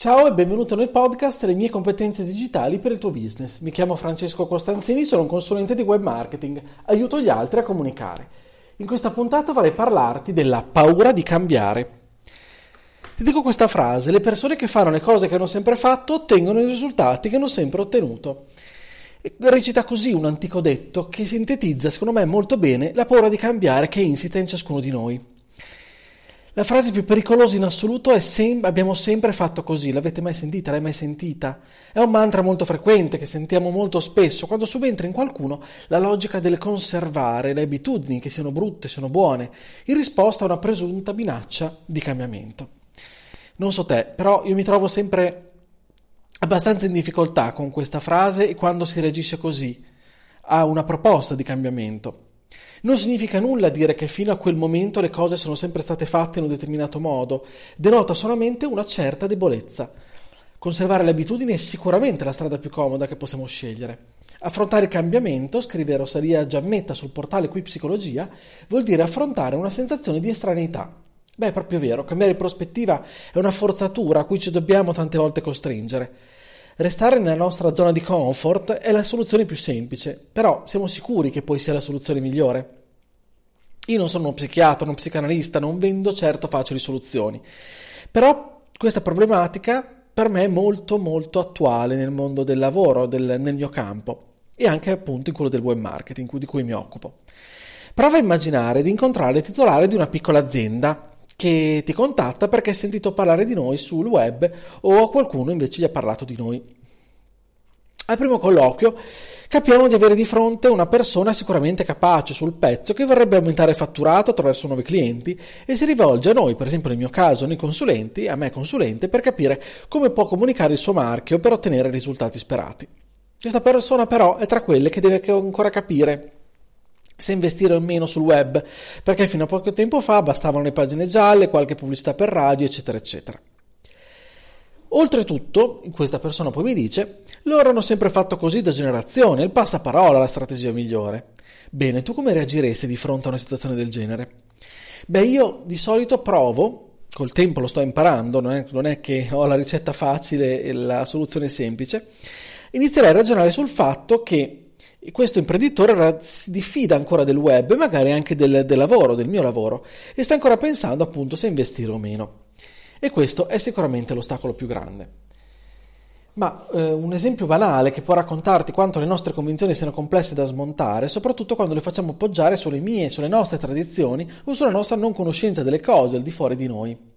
Ciao e benvenuto nel podcast Le mie competenze digitali per il tuo business. Mi chiamo Francesco Costanzini, sono un consulente di web marketing, aiuto gli altri a comunicare. In questa puntata vorrei parlarti della paura di cambiare. Ti dico questa frase, le persone che fanno le cose che hanno sempre fatto ottengono i risultati che hanno sempre ottenuto. Recita così un antico detto che sintetizza secondo me molto bene la paura di cambiare che è insita in ciascuno di noi. La frase più pericolosa in assoluto è sem- abbiamo sempre fatto così, l'avete mai sentita? L'hai mai sentita? È un mantra molto frequente che sentiamo molto spesso quando subentra in qualcuno la logica del conservare le abitudini, che siano brutte, siano buone, in risposta a una presunta minaccia di cambiamento. Non so te, però io mi trovo sempre abbastanza in difficoltà con questa frase e quando si reagisce così a una proposta di cambiamento. Non significa nulla dire che fino a quel momento le cose sono sempre state fatte in un determinato modo, denota solamente una certa debolezza. Conservare le abitudini è sicuramente la strada più comoda che possiamo scegliere. Affrontare il cambiamento, scrive Rosaria Giammetta sul portale Qui Psicologia, vuol dire affrontare una sensazione di estraneità. Beh, è proprio vero, cambiare prospettiva è una forzatura a cui ci dobbiamo tante volte costringere. Restare nella nostra zona di comfort è la soluzione più semplice, però siamo sicuri che poi sia la soluzione migliore? Io non sono uno psichiatra, uno psicanalista, non vendo certo facili soluzioni, però questa problematica per me è molto molto attuale nel mondo del lavoro, del, nel mio campo e anche appunto in quello del web marketing di cui mi occupo. Prova a immaginare di incontrare il titolare di una piccola azienda che ti contatta perché hai sentito parlare di noi sul web o qualcuno invece gli ha parlato di noi. Al primo colloquio capiamo di avere di fronte una persona sicuramente capace sul pezzo che vorrebbe aumentare il fatturato attraverso nuovi clienti e si rivolge a noi, per esempio nel mio caso, nei consulenti, a me consulente, per capire come può comunicare il suo marchio per ottenere i risultati sperati. Questa persona però è tra quelle che deve ancora capire se investire o meno sul web, perché fino a poco tempo fa bastavano le pagine gialle, qualche pubblicità per radio, eccetera, eccetera. Oltretutto, questa persona poi mi dice, loro hanno sempre fatto così da generazione, il passaparola è la strategia migliore. Bene, tu come reagiresti di fronte a una situazione del genere? Beh, io di solito provo, col tempo lo sto imparando, non è, non è che ho la ricetta facile e la soluzione semplice, inizierei a ragionare sul fatto che e questo imprenditore si diffida ancora del web e magari anche del, del lavoro, del mio lavoro, e sta ancora pensando appunto se investire o meno. E questo è sicuramente l'ostacolo più grande. Ma eh, un esempio banale che può raccontarti quanto le nostre convinzioni siano complesse da smontare, soprattutto quando le facciamo poggiare sulle mie, sulle nostre tradizioni o sulla nostra non conoscenza delle cose al di fuori di noi.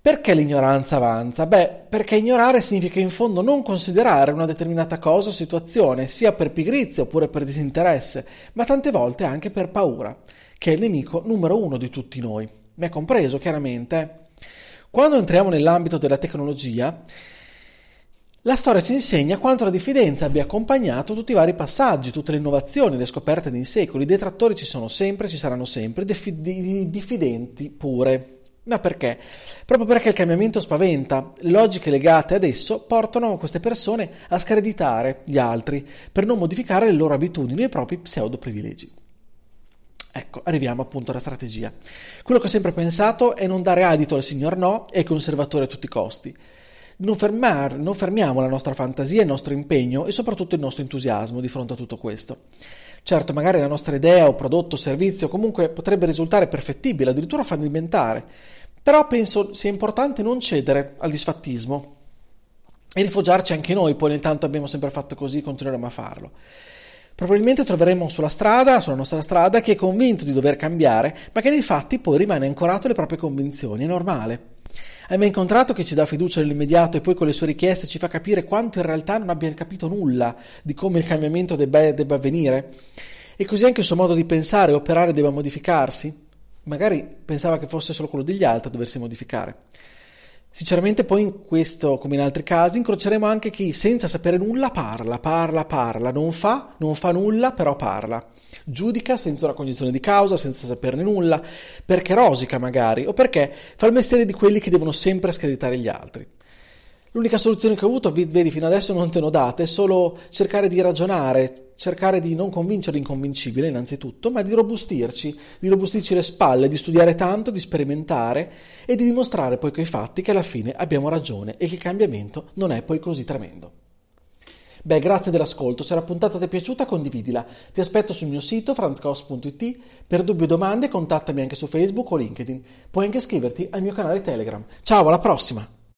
Perché l'ignoranza avanza? Beh, perché ignorare significa in fondo non considerare una determinata cosa o situazione, sia per pigrizia oppure per disinteresse, ma tante volte anche per paura, che è il nemico numero uno di tutti noi. Me compreso, chiaramente. Quando entriamo nell'ambito della tecnologia, la storia ci insegna quanto la diffidenza abbia accompagnato tutti i vari passaggi, tutte le innovazioni, le scoperte nei secoli. I detrattori ci sono sempre, ci saranno sempre, i diffidenti pure. Ma perché? Proprio perché il cambiamento spaventa. Le logiche legate ad esso portano queste persone a screditare gli altri per non modificare le loro abitudini e i propri pseudo privilegi. Ecco, arriviamo appunto alla strategia. Quello che ho sempre pensato è non dare adito al signor no e ai conservatori a tutti i costi. Non, fermar, non fermiamo la nostra fantasia, il nostro impegno e soprattutto il nostro entusiasmo di fronte a tutto questo. Certo, magari la nostra idea o prodotto o servizio comunque potrebbe risultare perfettibile, addirittura fallimentare, però penso sia importante non cedere al disfattismo e rifugiarci anche noi, poi nel tanto abbiamo sempre fatto così, continueremo a farlo. Probabilmente troveremo sulla strada, sulla nostra strada, chi è convinto di dover cambiare, ma che nei fatti poi rimane ancorato alle proprie convinzioni, è normale. Hai mai incontrato chi ci dà fiducia nell'immediato e poi con le sue richieste ci fa capire quanto in realtà non abbia capito nulla di come il cambiamento debba, debba avvenire? E così anche il suo modo di pensare e operare debba modificarsi? magari pensava che fosse solo quello degli altri a doversi modificare. Sinceramente poi in questo, come in altri casi, incroceremo anche chi senza sapere nulla parla, parla, parla, non fa, non fa nulla, però parla. Giudica senza una cognizione di causa, senza saperne nulla, perché rosica magari, o perché fa il mestiere di quelli che devono sempre screditare gli altri. L'unica soluzione che ho avuto, vedi, fino adesso non te ne ho date, è solo cercare di ragionare, cercare di non convincere l'inconvincibile innanzitutto, ma di robustirci, di robustirci le spalle, di studiare tanto, di sperimentare e di dimostrare poi coi fatti che alla fine abbiamo ragione e che il cambiamento non è poi così tremendo. Beh, grazie dell'ascolto, se la puntata ti è piaciuta condividila. Ti aspetto sul mio sito franzcos.it. Per dubbi o domande contattami anche su Facebook o LinkedIn. Puoi anche iscriverti al mio canale Telegram. Ciao, alla prossima!